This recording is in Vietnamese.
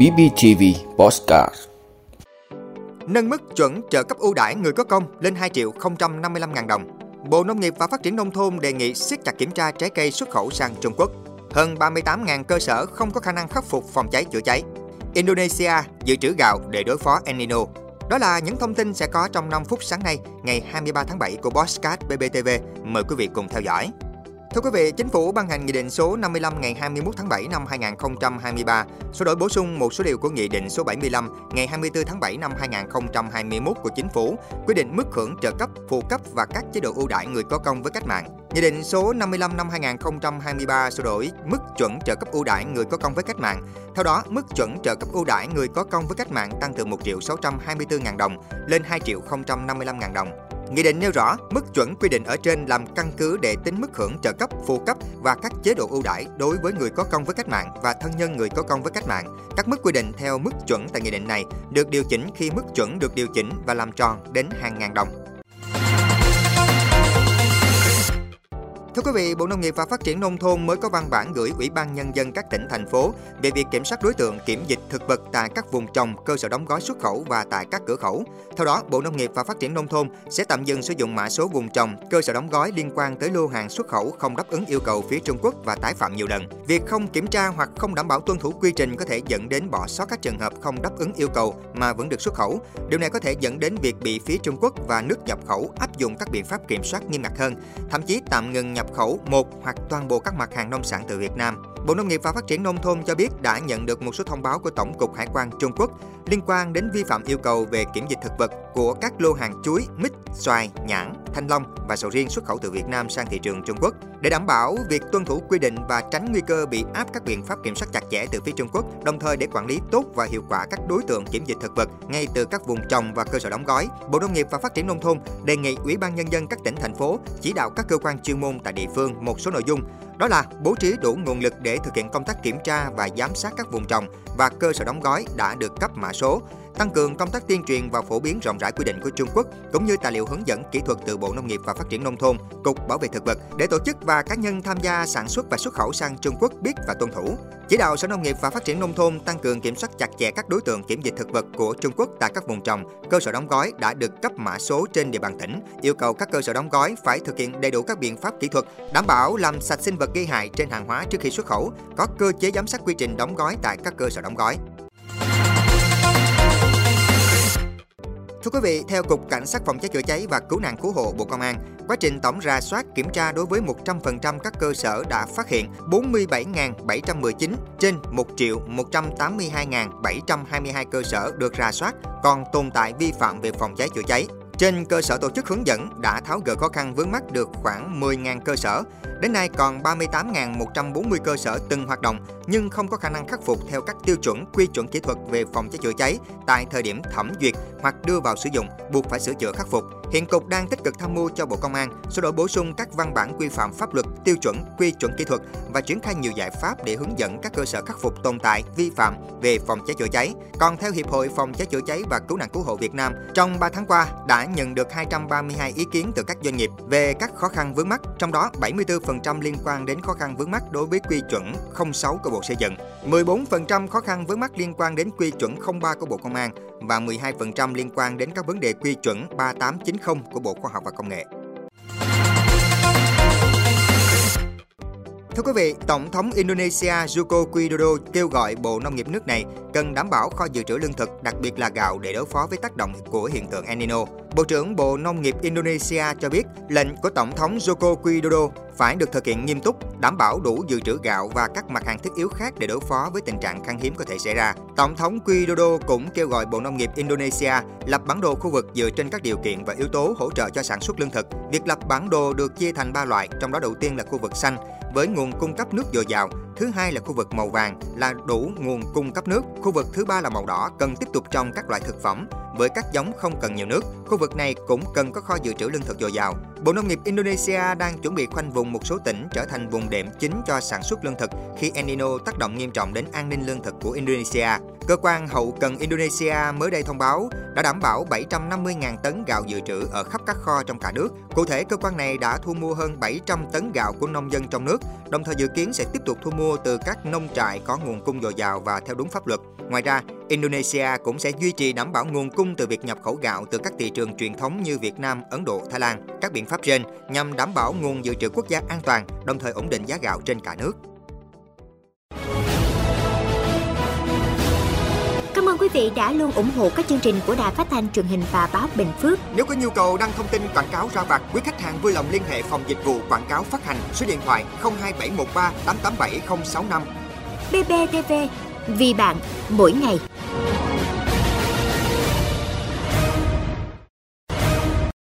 BBTV Postcard Nâng mức chuẩn trợ cấp ưu đãi người có công lên 2 triệu 055 ngàn đồng. Bộ Nông nghiệp và Phát triển Nông thôn đề nghị siết chặt kiểm tra trái cây xuất khẩu sang Trung Quốc. Hơn 38.000 cơ sở không có khả năng khắc phục phòng cháy chữa cháy. Indonesia dự trữ gạo để đối phó El Nino. Đó là những thông tin sẽ có trong 5 phút sáng nay, ngày 23 tháng 7 của Bosscat BBTV. Mời quý vị cùng theo dõi. Thưa quý vị, Chính phủ ban hành Nghị định số 55 ngày 21 tháng 7 năm 2023, sửa đổi bổ sung một số điều của Nghị định số 75 ngày 24 tháng 7 năm 2021 của Chính phủ, quy định mức hưởng trợ cấp, phụ cấp và các chế độ ưu đãi người có công với cách mạng. Nghị định số 55 năm 2023 sửa đổi mức chuẩn trợ cấp ưu đãi người có công với cách mạng. Theo đó, mức chuẩn trợ cấp ưu đãi người có công với cách mạng tăng từ 1 triệu 624 ngàn đồng lên 2 triệu 055 ngàn đồng. Nghị định nêu rõ mức chuẩn quy định ở trên làm căn cứ để tính mức hưởng trợ cấp, phụ cấp và các chế độ ưu đãi đối với người có công với cách mạng và thân nhân người có công với cách mạng. Các mức quy định theo mức chuẩn tại nghị định này được điều chỉnh khi mức chuẩn được điều chỉnh và làm tròn đến hàng ngàn đồng. Thưa quý vị, Bộ Nông nghiệp và Phát triển Nông thôn mới có văn bản gửi Ủy ban Nhân dân các tỉnh, thành phố về việc kiểm soát đối tượng kiểm dịch thực vật tại các vùng trồng, cơ sở đóng gói xuất khẩu và tại các cửa khẩu. Theo đó, Bộ Nông nghiệp và Phát triển Nông thôn sẽ tạm dừng sử dụng mã số vùng trồng, cơ sở đóng gói liên quan tới lô hàng xuất khẩu không đáp ứng yêu cầu phía Trung Quốc và tái phạm nhiều lần. Việc không kiểm tra hoặc không đảm bảo tuân thủ quy trình có thể dẫn đến bỏ sót các trường hợp không đáp ứng yêu cầu mà vẫn được xuất khẩu. Điều này có thể dẫn đến việc bị phía Trung Quốc và nước nhập khẩu áp dụng các biện pháp kiểm soát nghiêm ngặt hơn, thậm chí tạm ngừng nhập khẩu một hoặc toàn bộ các mặt hàng nông sản từ Việt Nam. Bộ Nông nghiệp và Phát triển Nông thôn cho biết đã nhận được một số thông báo của Tổng cục Hải quan Trung Quốc liên quan đến vi phạm yêu cầu về kiểm dịch thực vật của các lô hàng chuối, mít, xoài, nhãn, thanh long và sầu riêng xuất khẩu từ Việt Nam sang thị trường Trung Quốc. Để đảm bảo việc tuân thủ quy định và tránh nguy cơ bị áp các biện pháp kiểm soát chặt chẽ từ phía Trung Quốc, đồng thời để quản lý tốt và hiệu quả các đối tượng kiểm dịch thực vật ngay từ các vùng trồng và cơ sở đóng gói, Bộ Nông nghiệp và Phát triển Nông thôn đề nghị Ủy ban Nhân dân các tỉnh, thành phố chỉ đạo các cơ quan chuyên môn tại địa phương một số nội dung đó là bố trí đủ nguồn lực để thực hiện công tác kiểm tra và giám sát các vùng trồng và cơ sở đóng gói đã được cấp mã số, tăng cường công tác tuyên truyền và phổ biến rộng rãi quy định của Trung Quốc cũng như tài liệu hướng dẫn kỹ thuật từ Bộ Nông nghiệp và Phát triển nông thôn, Cục Bảo vệ thực vật để tổ chức và cá nhân tham gia sản xuất và xuất khẩu sang Trung Quốc biết và tuân thủ. Chỉ đạo Sở Nông nghiệp và Phát triển nông thôn tăng cường kiểm soát chặt chẽ các đối tượng kiểm dịch thực vật của Trung Quốc tại các vùng trồng, cơ sở đóng gói đã được cấp mã số trên địa bàn tỉnh, yêu cầu các cơ sở đóng gói phải thực hiện đầy đủ các biện pháp kỹ thuật, đảm bảo làm sạch sinh vật gây hại trên hàng hóa trước khi xuất khẩu, có cơ chế giám sát quy trình đóng gói tại các cơ sở đóng gói. Thưa quý vị, theo Cục Cảnh sát phòng cháy chữa cháy và cứu nạn cứu hộ Bộ Công an, quá trình tổng ra soát kiểm tra đối với 100% các cơ sở đã phát hiện 47.719 trên 1 triệu 182.722 cơ sở được ra soát còn tồn tại vi phạm về phòng cháy chữa cháy. Trên cơ sở tổ chức hướng dẫn đã tháo gỡ khó khăn vướng mắt được khoảng 10.000 cơ sở. Đến nay còn 38.140 cơ sở từng hoạt động, nhưng không có khả năng khắc phục theo các tiêu chuẩn, quy chuẩn kỹ thuật về phòng cháy chữa cháy tại thời điểm thẩm duyệt hoặc đưa vào sử dụng, buộc phải sửa chữa khắc phục. Hiện cục đang tích cực tham mưu cho Bộ Công an sửa đổi bổ sung các văn bản quy phạm pháp luật, tiêu chuẩn, quy chuẩn kỹ thuật và triển khai nhiều giải pháp để hướng dẫn các cơ sở khắc phục tồn tại vi phạm về phòng cháy chữa cháy. Còn theo Hiệp hội Phòng cháy chữa cháy và Cứu nạn cứu hộ Việt Nam, trong 3 tháng qua đã nhận được 232 ý kiến từ các doanh nghiệp về các khó khăn vướng mắt, trong đó 74% liên quan đến khó khăn vướng mắt đối với quy chuẩn 06 của Bộ Xây dựng, 14% khó khăn vướng mắt liên quan đến quy chuẩn 03 của Bộ Công an và 12% liên quan đến các vấn đề quy chuẩn 389. 3890 của Bộ Khoa học và Công nghệ. Thưa quý vị, Tổng thống Indonesia Joko Widodo kêu gọi Bộ Nông nghiệp nước này cần đảm bảo kho dự trữ lương thực, đặc biệt là gạo để đối phó với tác động của hiện tượng El Nino. Bộ trưởng Bộ Nông nghiệp Indonesia cho biết lệnh của Tổng thống Joko Widodo phải được thực hiện nghiêm túc, đảm bảo đủ dự trữ gạo và các mặt hàng thiết yếu khác để đối phó với tình trạng khan hiếm có thể xảy ra. Tổng thống Widodo cũng kêu gọi Bộ Nông nghiệp Indonesia lập bản đồ khu vực dựa trên các điều kiện và yếu tố hỗ trợ cho sản xuất lương thực. Việc lập bản đồ được chia thành 3 loại, trong đó đầu tiên là khu vực xanh với nguồn cung cấp nước dồi dào, thứ hai là khu vực màu vàng là đủ nguồn cung cấp nước, khu vực thứ ba là màu đỏ cần tiếp tục trồng các loại thực phẩm với các giống không cần nhiều nước. Khu vực này cũng cần có kho dự trữ lương thực dồi dào. Bộ Nông nghiệp Indonesia đang chuẩn bị khoanh vùng một số tỉnh trở thành vùng đệm chính cho sản xuất lương thực khi El Nino tác động nghiêm trọng đến an ninh lương thực của Indonesia. Cơ quan hậu cần Indonesia mới đây thông báo đã đảm bảo 750.000 tấn gạo dự trữ ở khắp các kho trong cả nước. Cụ thể, cơ quan này đã thu mua hơn 700 tấn gạo của nông dân trong nước, đồng thời dự kiến sẽ tiếp tục thu mua từ các nông trại có nguồn cung dồi dào và theo đúng pháp luật. Ngoài ra, Indonesia cũng sẽ duy trì đảm bảo nguồn cung từ việc nhập khẩu gạo từ các thị trường truyền thống như Việt Nam, Ấn Độ, Thái Lan. Các biện pháp trên nhằm đảm bảo nguồn dự trữ quốc gia an toàn, đồng thời ổn định giá gạo trên cả nước. Cảm ơn quý vị đã luôn ủng hộ các chương trình của Đài Phát thanh truyền hình và báo Bình Phước. Nếu có nhu cầu đăng thông tin quảng cáo ra vặt, quý khách hàng vui lòng liên hệ phòng dịch vụ quảng cáo phát hành số điện thoại 02713 887065. BBTV, vì bạn, mỗi ngày.